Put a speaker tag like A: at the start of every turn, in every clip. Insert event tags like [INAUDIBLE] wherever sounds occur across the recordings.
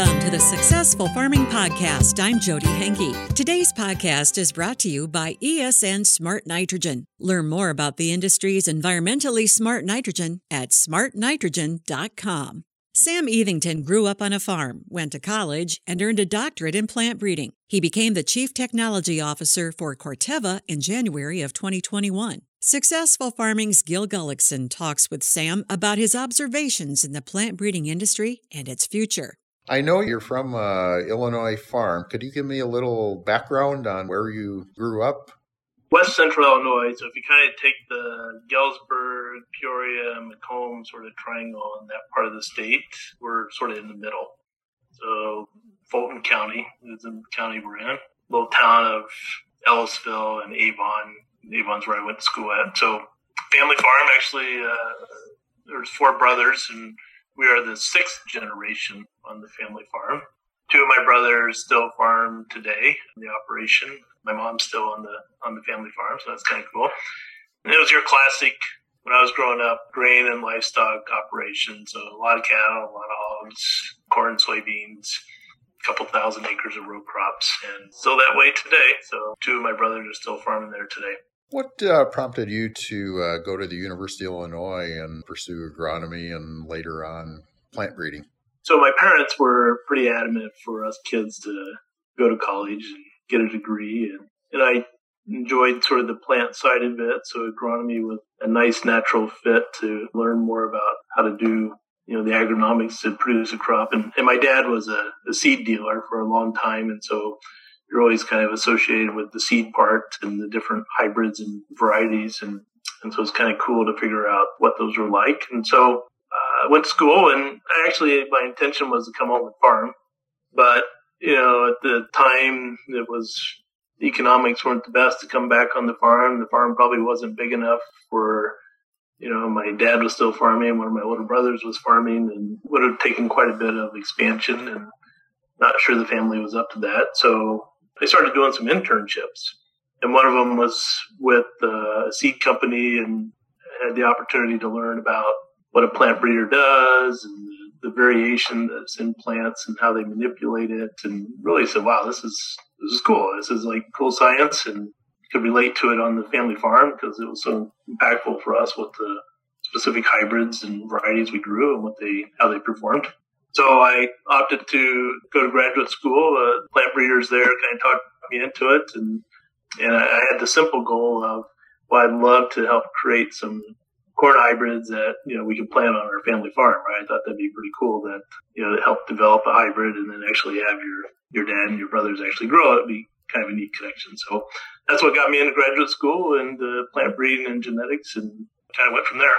A: Welcome to the Successful Farming Podcast. I'm Jodi Henke. Today's podcast is brought to you by ESN Smart Nitrogen. Learn more about the industry's environmentally smart nitrogen at smartnitrogen.com. Sam Eathington grew up on a farm, went to college, and earned a doctorate in plant breeding. He became the Chief Technology Officer for Corteva in January of 2021. Successful Farming's Gil Gullickson talks with Sam about his observations in the plant breeding industry and its future.
B: I know you're from uh, Illinois farm. Could you give me a little background on where you grew up?
C: West Central Illinois. So if you kind of take the Galesburg, Peoria, Macomb sort of triangle in that part of the state, we're sort of in the middle. So Fulton County is the county we're in. Little town of Ellisville and Avon Avon's where I went to school at. So family farm actually, uh, there's four brothers and we are the sixth generation on the family farm. Two of my brothers still farm today in the operation. My mom's still on the on the family farm, so that's kind of cool. And it was your classic when I was growing up, grain and livestock operation. So a lot of cattle, a lot of hogs, corn, soybeans, a couple thousand acres of row crops, and still that way today. So two of my brothers are still farming there today.
B: What uh, prompted you to uh, go to the University of Illinois and pursue agronomy and later on plant breeding?
C: So my parents were pretty adamant for us kids to go to college and get a degree, and, and I enjoyed sort of the plant side of it. So agronomy was a nice natural fit to learn more about how to do you know the agronomics to produce a crop. And, and my dad was a, a seed dealer for a long time, and so you're always kind of associated with the seed part and the different hybrids and varieties. And, and so it's kind of cool to figure out what those were like. And so uh, I went to school and actually my intention was to come home and farm. But, you know, at the time it was economics weren't the best to come back on the farm. The farm probably wasn't big enough for, you know, my dad was still farming. One of my older brothers was farming and would have taken quite a bit of expansion and not sure the family was up to that. So I started doing some internships, and one of them was with uh, a seed company, and had the opportunity to learn about what a plant breeder does and the, the variation that's in plants and how they manipulate it, and really said, "Wow, this is this is cool. This is like cool science, and could relate to it on the family farm because it was so impactful for us with the specific hybrids and varieties we grew and what they how they performed." So I opted to go to graduate school. Uh, plant breeders there kind of talked me into it, and and I had the simple goal of, well, I'd love to help create some corn hybrids that you know we could plant on our family farm. Right? I thought that'd be pretty cool. That you know to help develop a hybrid and then actually have your your dad and your brothers actually grow it. Be kind of a neat connection. So that's what got me into graduate school and uh, plant breeding and genetics, and kind of went from there.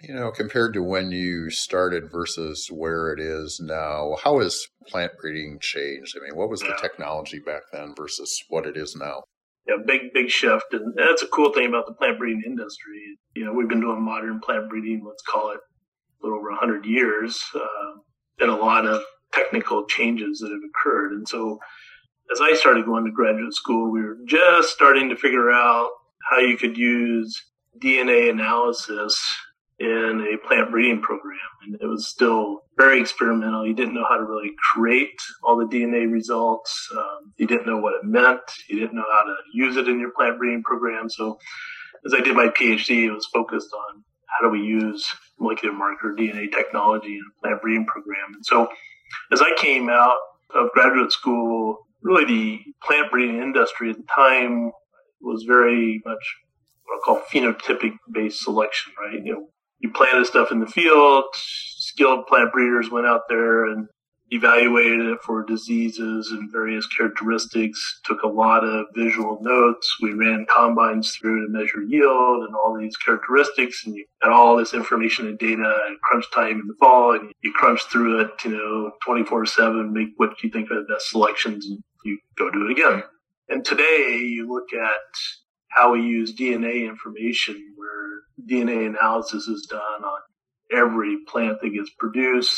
B: You know, compared to when you started versus where it is now, how has plant breeding changed? I mean, what was the technology back then versus what it is now?
C: Yeah, big, big shift. And that's a cool thing about the plant breeding industry. You know, we've been doing modern plant breeding, let's call it a little over 100 years, uh, and a lot of technical changes that have occurred. And so as I started going to graduate school, we were just starting to figure out how you could use DNA analysis in a plant breeding program. And it was still very experimental. You didn't know how to really create all the DNA results. Um, you didn't know what it meant. You didn't know how to use it in your plant breeding program. So as I did my PhD, it was focused on how do we use molecular marker DNA technology in a plant breeding program. And so as I came out of graduate school, really the plant breeding industry at the time was very much what I call phenotypic based selection, right? You know, you planted stuff in the field. Skilled plant breeders went out there and evaluated it for diseases and various characteristics, took a lot of visual notes. We ran combines through to measure yield and all these characteristics and you had all this information and data at crunch time in the fall and you crunch through it, you know, 24 seven, make what you think are the best selections and you go do it again. And today you look at how we use DNA information where DNA analysis is done on every plant that gets produced.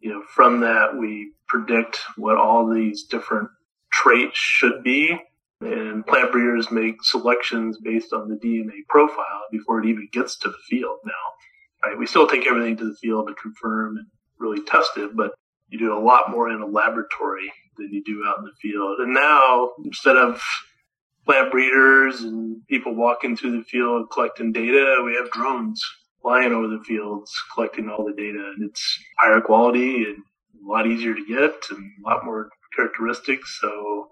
C: You know, from that we predict what all these different traits should be. And plant breeders make selections based on the DNA profile before it even gets to the field now. Right? We still take everything to the field to confirm and really test it, but you do a lot more in a laboratory than you do out in the field. And now, instead of plant breeders and people walking through the field collecting data, we have drones flying over the fields collecting all the data. And it's higher quality and a lot easier to get and a lot more characteristics. So,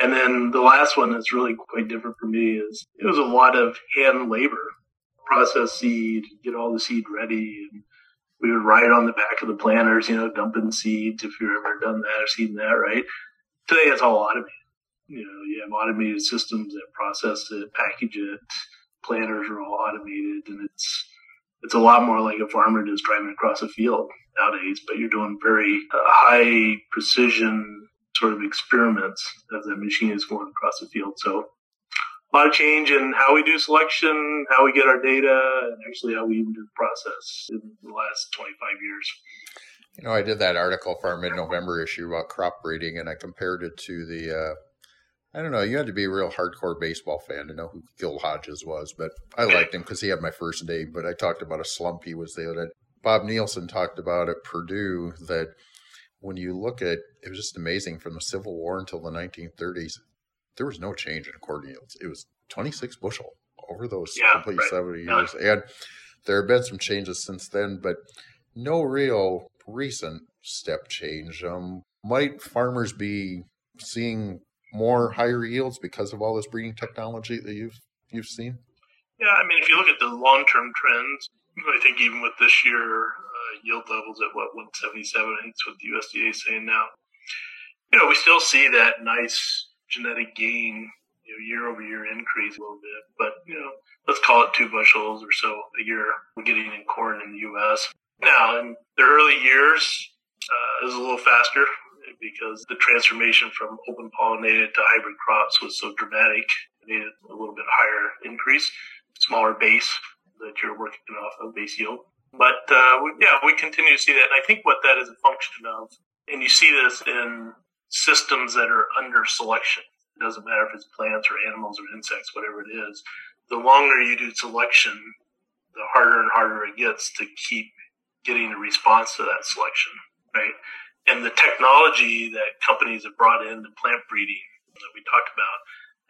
C: and then the last one that's really quite different for me is it was a lot of hand labor, process seed, get all the seed ready. And we would ride on the back of the planters, you know, dumping seeds if you've ever done that or seen that, right? Today it's all automated. You know, you have automated systems that process it, package it. Planters are all automated, and it's it's a lot more like a farmer just driving across a field nowadays. But you're doing very uh, high precision sort of experiments as the machine is going across the field. So a lot of change in how we do selection, how we get our data, and actually how we even do the process in the last 25 years.
B: You know, I did that article for our mid-November issue about crop breeding, and I compared it to the. Uh, I don't know. You had to be a real hardcore baseball fan to know who Gil Hodges was, but I liked him because he had my first name. But I talked about a slump he was there. That Bob Nielsen talked about at Purdue. That when you look at, it was just amazing from the Civil War until the 1930s there was no change in corn yields. It was 26 bushel over those yeah, complete right. 70 years. Yeah. And there have been some changes since then, but no real recent step change. Um, might farmers be seeing more higher yields because of all this breeding technology that you've you've seen?
C: Yeah, I mean, if you look at the long term trends, I think even with this year uh, yield levels at what 177, I think it's what the USDA is saying now. You know, we still see that nice genetic gain, you know, year over year increase a little bit, but you know, let's call it two bushels or so a year we're getting in corn in the U.S. Now, in the early years, uh, it was a little faster because the transformation from open pollinated to hybrid crops was so dramatic. It made it a little bit higher increase, smaller base that you're working off of base yield. But uh, we, yeah, we continue to see that, and I think what that is a function of, and you see this in systems that are under selection. It doesn't matter if it's plants or animals or insects, whatever it is. The longer you do selection, the harder and harder it gets to keep getting a response to that selection, right? And the technology that companies have brought into plant breeding that we talked about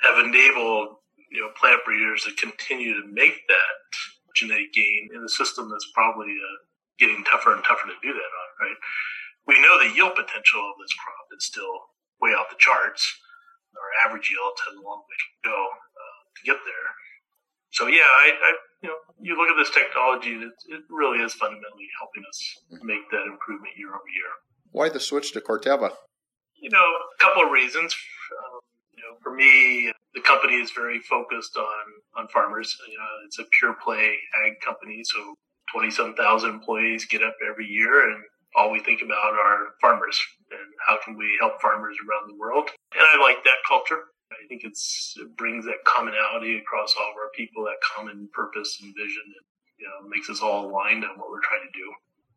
C: have enabled you know plant breeders to continue to make that genetic gain in a system that's probably uh, getting tougher and tougher to do that on, right? we know the yield potential of this crop is still way off the charts. Our average yield has a long way to go uh, to get there. So yeah, I, I, you know you look at this technology, it, it really is fundamentally helping us make that improvement year over year.
B: Why the switch to Corteva?
C: You know, a couple of reasons. Um, you know, for me, the company is very focused on on farmers. You know, it's a pure play ag company, so twenty seven thousand employees get up every year and all we think about are farmers and how can we help farmers around the world. And I like that culture. I think it's, it brings that commonality across all of our people, that common purpose and vision that you know, makes us all aligned on what we're trying to do.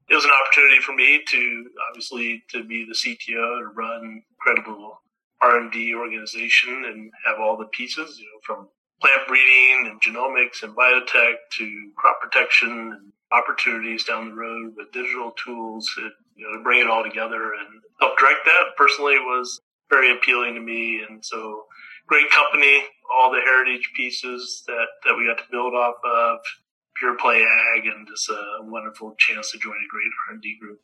C: It was an opportunity for me to obviously to be the CTO to run incredible R&D organization and have all the pieces, you know, from plant breeding and genomics and biotech to crop protection and opportunities down the road with digital tools to, you know, to bring it all together and help direct that personally was very appealing to me. And so great company, all the heritage pieces that, that we got to build off of, pure play ag, and just a wonderful chance to join a great R&D group.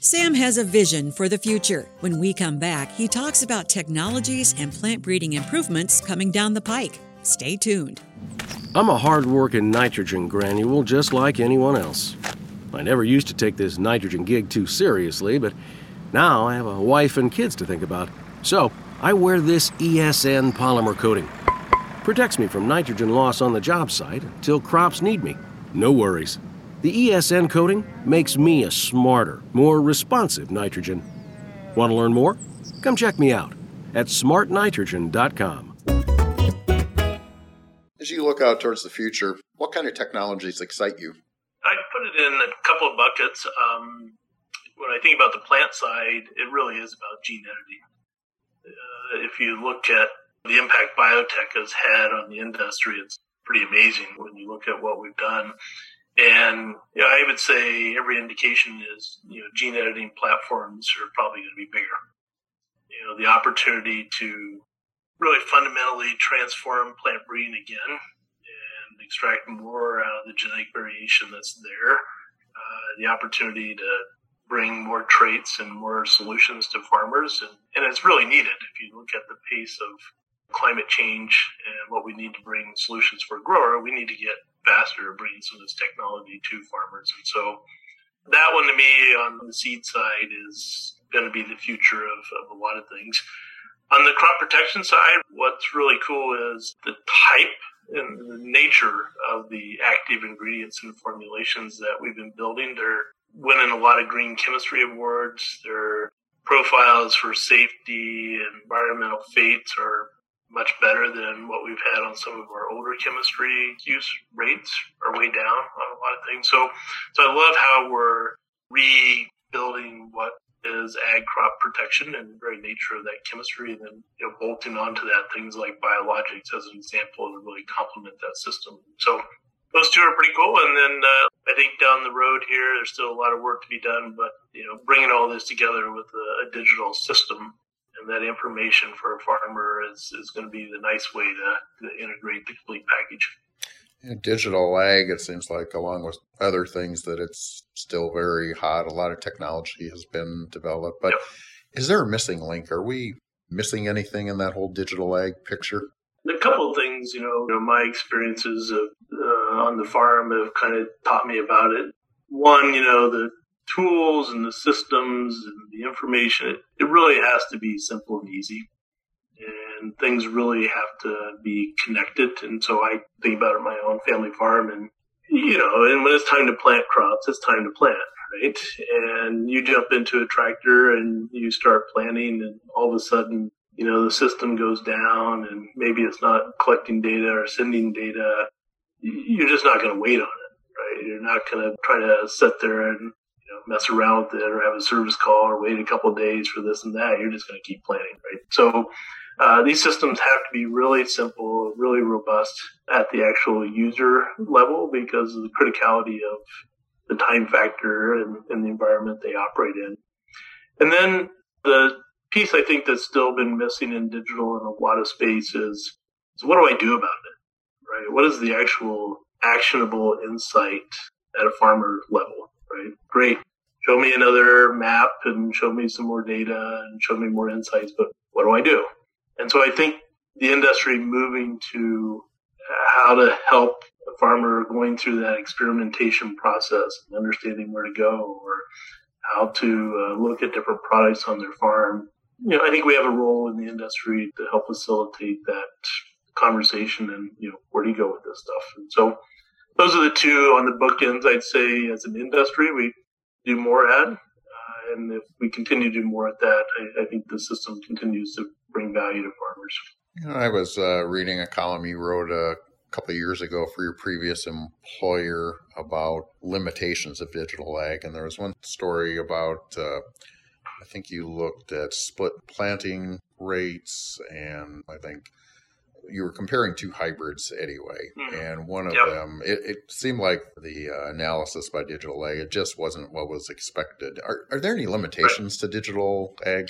A: Sam has a vision for the future. When we come back, he talks about technologies and plant breeding improvements coming down the pike. Stay tuned.
D: I'm a hard-working nitrogen granule just like anyone else. I never used to take this nitrogen gig too seriously, but now I have a wife and kids to think about. So I wear this ESN polymer coating. Protects me from nitrogen loss on the job site until crops need me. No worries. The ESN coating makes me a smarter, more responsive nitrogen. Want to learn more? Come check me out at smartnitrogen.com.
B: As you look out towards the future, what kind of technologies excite you?
C: I put it in a couple of buckets. Um, when I think about the plant side, it really is about gene editing. Uh, if you look at the impact biotech has had on the industry, it's pretty amazing when you look at what we've done. And you know, I would say every indication is you know gene editing platforms are probably going to be bigger. You know, the opportunity to really fundamentally transform plant breeding again and extract more out of the genetic variation that's there. Uh, the opportunity to bring more traits and more solutions to farmers, and, and it's really needed. If you look at the pace of climate change and what we need to bring solutions for a grower, we need to get faster bringing some of this technology to farmers. And so that one to me on the seed side is going to be the future of, of a lot of things. On the crop protection side, what's really cool is the type and the nature of the active ingredients and formulations that we've been building. They're winning a lot of green chemistry awards. Their profiles for safety and environmental fates are much better than what we've had on some of our older chemistry use rates are way down on a lot of things. So, so I love how we're rebuilding what is ag crop protection and very nature of that chemistry, and then you know bolting onto that things like biologics as an example to really complement that system. So those two are pretty cool. And then uh, I think down the road here, there's still a lot of work to be done, but you know bringing all this together with a, a digital system and that information for a farmer is, is going to be the nice way to, to integrate the complete package.
B: Digital ag, it seems like, along with other things, that it's still very hot. A lot of technology has been developed, but yep. is there a missing link? Are we missing anything in that whole digital ag picture?
C: A couple of things, you know, you know my experiences of, uh, on the farm have kind of taught me about it. One, you know, the tools and the systems and the information, it, really has to be simple and easy. And things really have to be connected. And so I think about it my own family farm and, you know, and when it's time to plant crops, it's time to plant, right? And you jump into a tractor and you start planting and all of a sudden, you know, the system goes down and maybe it's not collecting data or sending data. You're just not going to wait on it, right? You're not going to try to sit there and mess around with it or have a service call or wait a couple days for this and that. You're just going to keep planning, right? So uh, these systems have to be really simple, really robust at the actual user level because of the criticality of the time factor and, and the environment they operate in. And then the piece I think that's still been missing in digital in a lot of space is, is what do I do about it? Right? What is the actual actionable insight at a farmer level? right? Great. Show me another map and show me some more data and show me more insights, but what do I do? And so I think the industry moving to how to help a farmer going through that experimentation process and understanding where to go or how to uh, look at different products on their farm. You know, I think we have a role in the industry to help facilitate that conversation and, you know, where do you go with this stuff? And so those are the two on the bookends. I'd say as an industry, we do more at, uh, and if we continue to do more at that, I, I, think the system continues to bring value to farmers.
B: You know, I was uh, reading a column you wrote a couple of years ago for your previous employer about limitations of digital ag, and there was one story about. Uh, I think you looked at split planting rates and I think you were comparing two hybrids anyway, mm. and one of yep. them it, it, seemed like the uh, analysis by Digital Ag it just wasn't what was expected. Are, are there any limitations right. to Digital Ag?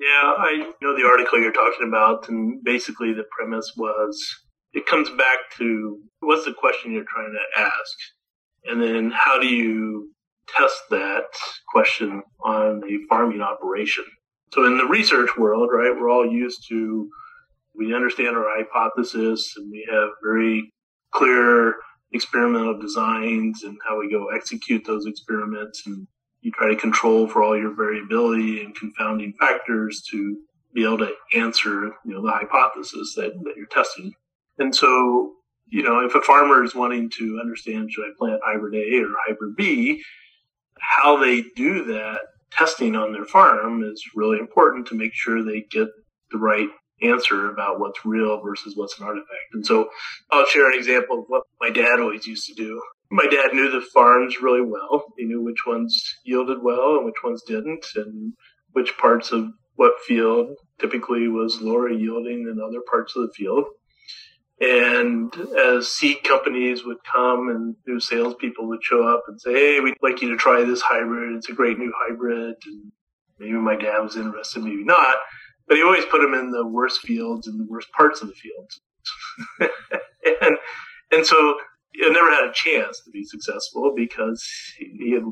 C: Yeah, I know the article you're talking about, and basically the premise was it comes back to what's the question you're trying to ask, and then how do you test that question on a farming operation. So in the research world, right, we're all used to we understand our hypothesis and we have very clear experimental designs and how we go execute those experiments. And you try to control for all your variability and confounding factors to be able to answer you know the hypothesis that, that you're testing. And so you know if a farmer is wanting to understand should i plant hybrid a or hybrid b how they do that testing on their farm is really important to make sure they get the right answer about what's real versus what's an artifact. And so I'll share an example of what my dad always used to do. My dad knew the farms really well. He knew which ones yielded well and which ones didn't, and which parts of what field typically was lower yielding than other parts of the field. And as seed companies would come and new salespeople would show up and say, Hey, we'd like you to try this hybrid. It's a great new hybrid. And maybe my dad was interested, maybe not. But he always put them in the worst fields and the worst parts of the fields. [LAUGHS] and, and so he never had a chance to be successful because he had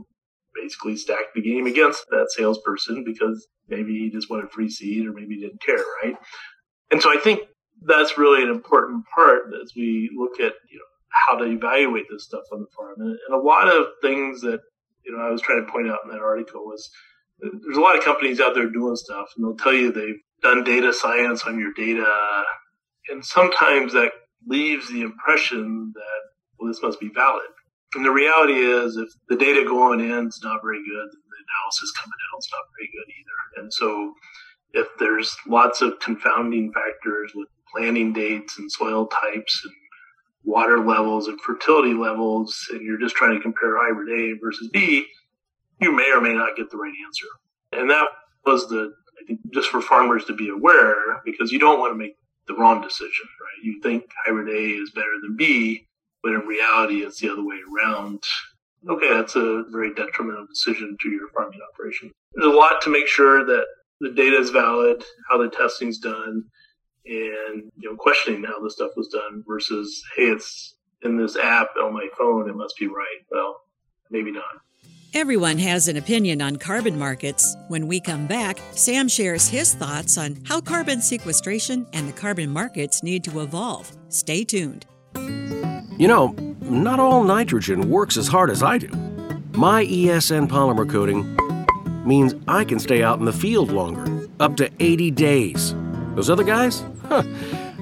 C: basically stacked the game against that salesperson because maybe he just wanted free seed or maybe he didn't care, right? And so I think that's really an important part as we look at, you know, how to evaluate this stuff on the farm. And, and a lot of things that, you know, I was trying to point out in that article was uh, there's a lot of companies out there doing stuff and they'll tell you they've done data science on your data. And sometimes that leaves the impression that, well, this must be valid. And the reality is if the data going in is not very good, the analysis coming out is not very good either. And so if there's lots of confounding factors with planting dates and soil types and water levels and fertility levels, and you're just trying to compare hybrid A versus B, you may or may not get the right answer. And that was the, just for farmers to be aware, because you don't want to make the wrong decision, right? You think hybrid A is better than B, but in reality, it's the other way around. Okay, that's a very detrimental decision to your farming operation. There's a lot to make sure that the data is valid, how the testing's done, and you know questioning how the stuff was done versus hey it's in this app on my phone it must be right well maybe not
A: Everyone has an opinion on carbon markets. When we come back, Sam shares his thoughts on how carbon sequestration and the carbon markets need to evolve. Stay tuned.
D: You know, not all nitrogen works as hard as I do. My ESN polymer coating means I can stay out in the field longer, up to 80 days. Those other guys? Huh.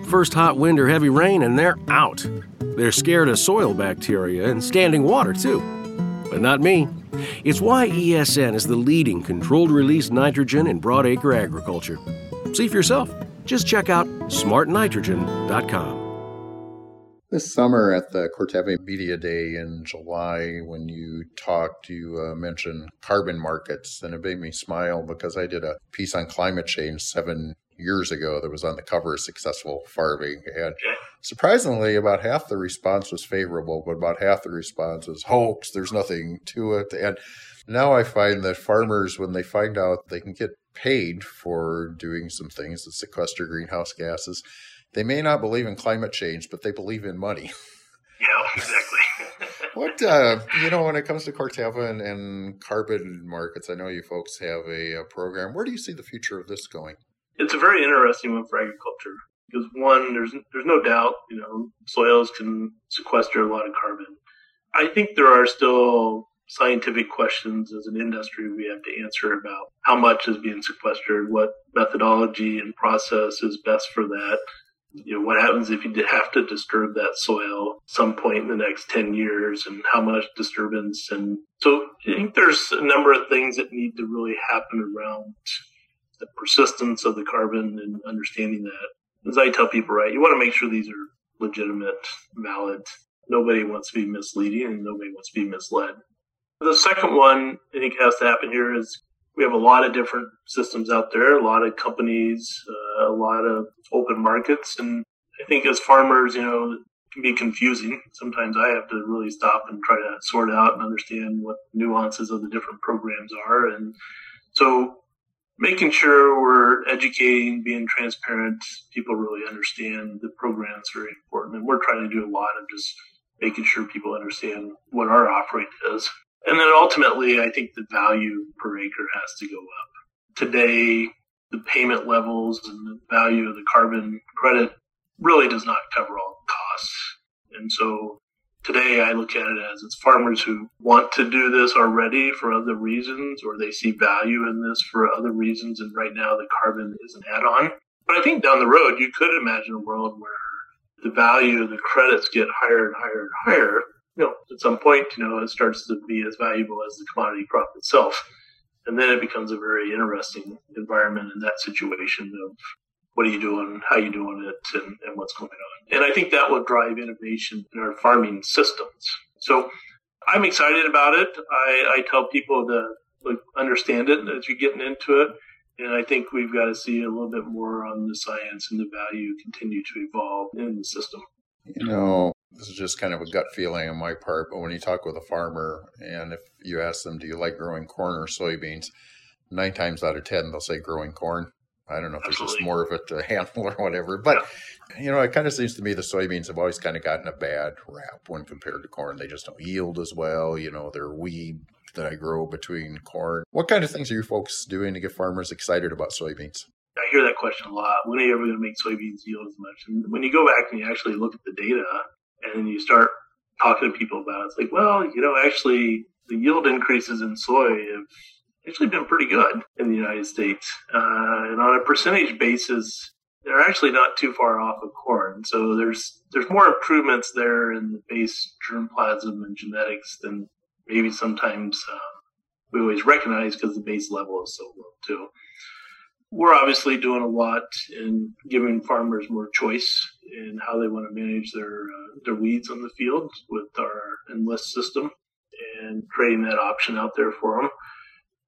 D: First hot wind or heavy rain, and they're out. They're scared of soil bacteria and standing water, too. But not me. It's why ESN is the leading controlled release nitrogen in broadacre agriculture. See for yourself. Just check out smartnitrogen.com.
B: This summer at the Corteva Media Day in July, when you talked, you uh, mentioned carbon markets, and it made me smile because I did a piece on climate change seven years ago that was on the cover of Successful Farming. And surprisingly, about half the response was favorable, but about half the response was hoax. There's nothing to it. And now I find that farmers, when they find out they can get paid for doing some things that sequester greenhouse gases, they may not believe in climate change, but they believe in money. [LAUGHS]
C: Yeah, exactly. [LAUGHS]
B: what uh, you know, when it comes to Corteva and, and, carbon markets, I know you folks have a, a program. Where do you see the future of this going?
C: It's a very interesting one for agriculture because one, there's there's no doubt, you know, soils can sequester a lot of carbon. I think there are still scientific questions as an industry we have to answer about how much is being sequestered, what methodology and process is best for that. You know, what happens if you have to disturb that soil some point in the next 10 years and how much disturbance. And so I think there's a number of things that need to really happen around the persistence of the carbon and understanding that. As I tell people, right, you want to make sure these are legitimate, valid. Nobody wants to be misleading and nobody wants to be misled. The second one I think has to happen here is we have a lot of different systems out there, a lot of companies, uh, a lot of open markets. And I think as farmers, you know, it can be confusing. Sometimes I have to really stop and try to sort out and understand what nuances of the different programs are. And so making sure we're educating, being transparent, people really understand the program is very important. And we're trying to do a lot of just making sure people understand what our offering is. And then ultimately, I think the value per acre has to go up. Today, the payment levels and the value of the carbon credit really does not cover all costs. And so Today, I look at it as it's farmers who want to do this already for other reasons, or they see value in this for other reasons. And right now, the carbon is an add on. But I think down the road, you could imagine a world where the value of the credits get higher and higher and higher. You know, at some point, you know, it starts to be as valuable as the commodity crop itself. And then it becomes a very interesting environment in that situation of what are you doing, how are you doing it, and, and what's going on. And I think that will drive innovation in our farming systems. So I'm excited about it. I, I tell people to like, understand it as you're getting into it. And I think we've got to see a little bit more on the science and the value continue to evolve in the system.
B: You know, this is just kind of a gut feeling on my part, but when you talk with a farmer and if you ask them, do you like growing corn or soybeans? Nine times out of 10, they'll say growing corn. I don't know if Absolutely. there's just more of it to handle or whatever, but you know, it kind of seems to me the soybeans have always kind of gotten a bad rap when compared to corn. They just don't yield as well. You know, they're weed that I grow between corn. What kind of things are you folks doing to get farmers excited about soybeans?
C: I hear that question a lot. When are you ever going to make soybeans yield as much? And when you go back and you actually look at the data and you start talking to people about it, it's like, well, you know, actually the yield increases in soy have actually been pretty good in the United States. Uh, and on a percentage basis, they're actually not too far off of corn. So there's there's more improvements there in the base germplasm and genetics than maybe sometimes uh, we always recognize because the base level is so low too. We're obviously doing a lot in giving farmers more choice in how they want to manage their uh, their weeds on the field with our enlist system and creating that option out there for them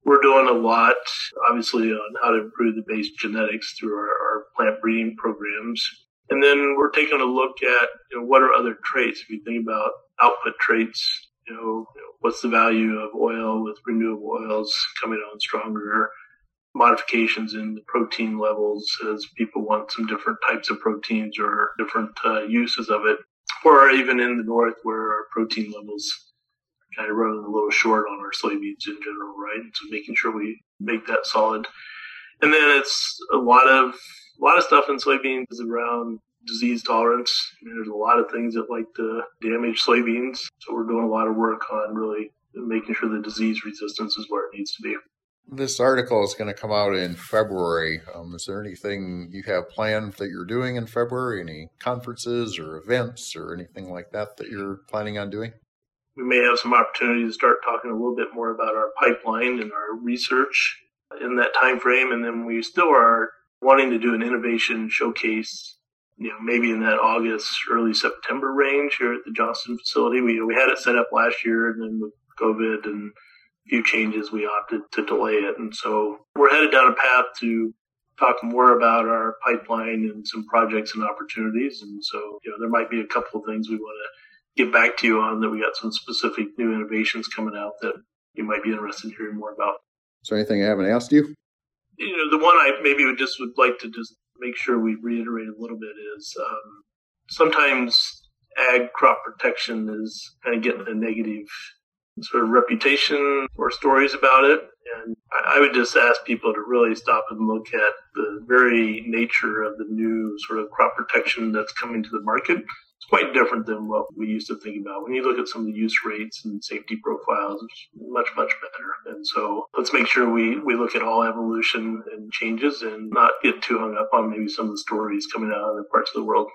C: we're doing a lot, obviously, on how to improve the base genetics through our, our plant breeding programs. And then we're taking a look at you know, what are other traits. If you think about output traits, you know, what's the value of oil with renewable oils coming on stronger, modifications in the protein levels as people want some different types of proteins or different uh, uses of it, or even in the north where our protein levels kind of running a little short on our soybeans in general, right? So making sure we make that solid. And then it's a lot of a lot of stuff in soybeans around disease tolerance. I mean, there's a lot of things that like to damage soybeans. So we're doing a lot of work on really making sure the disease resistance is where it needs to be.
B: This article is going to come out in February. Um, is there anything you have planned that you're doing in February? Any conferences or events or anything like that that you're planning on doing?
C: We may have some opportunity to start talking a little bit more about our pipeline and our research in that time frame. And then we still are wanting to do an innovation showcase, you know, maybe in that August, early September range here at the Johnston facility. We we had it set up last year, and then with COVID and a few changes, we opted to delay it. And so we're headed down a path to talk more about our pipeline and some projects and opportunities. And so, you know, there might be a couple of things we want to get back to you on that we got some specific new innovations coming out that you might be interested in hearing more about.
B: Is there anything I haven't asked you?
C: You know, the one I maybe would just would like to just make sure we reiterate a little bit is um, sometimes ag crop protection is kind of getting a negative sort of reputation or stories about it. And I would just ask people to really stop and look at the very nature of the new sort of crop protection that's coming to the market it's quite different than what we used to think about. When you look at some of the use rates and safety profiles, it's much, much better. And so let's make sure we, we look at all evolution and changes and not get too hung up on maybe some of the stories coming out of other parts of the world.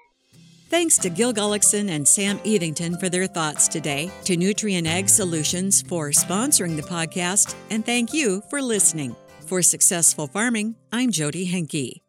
A: Thanks to Gil Gullickson and Sam Eathington for their thoughts today, to Nutrien Ag Solutions for sponsoring the podcast, and thank you for listening. For Successful Farming, I'm Jodi Henke.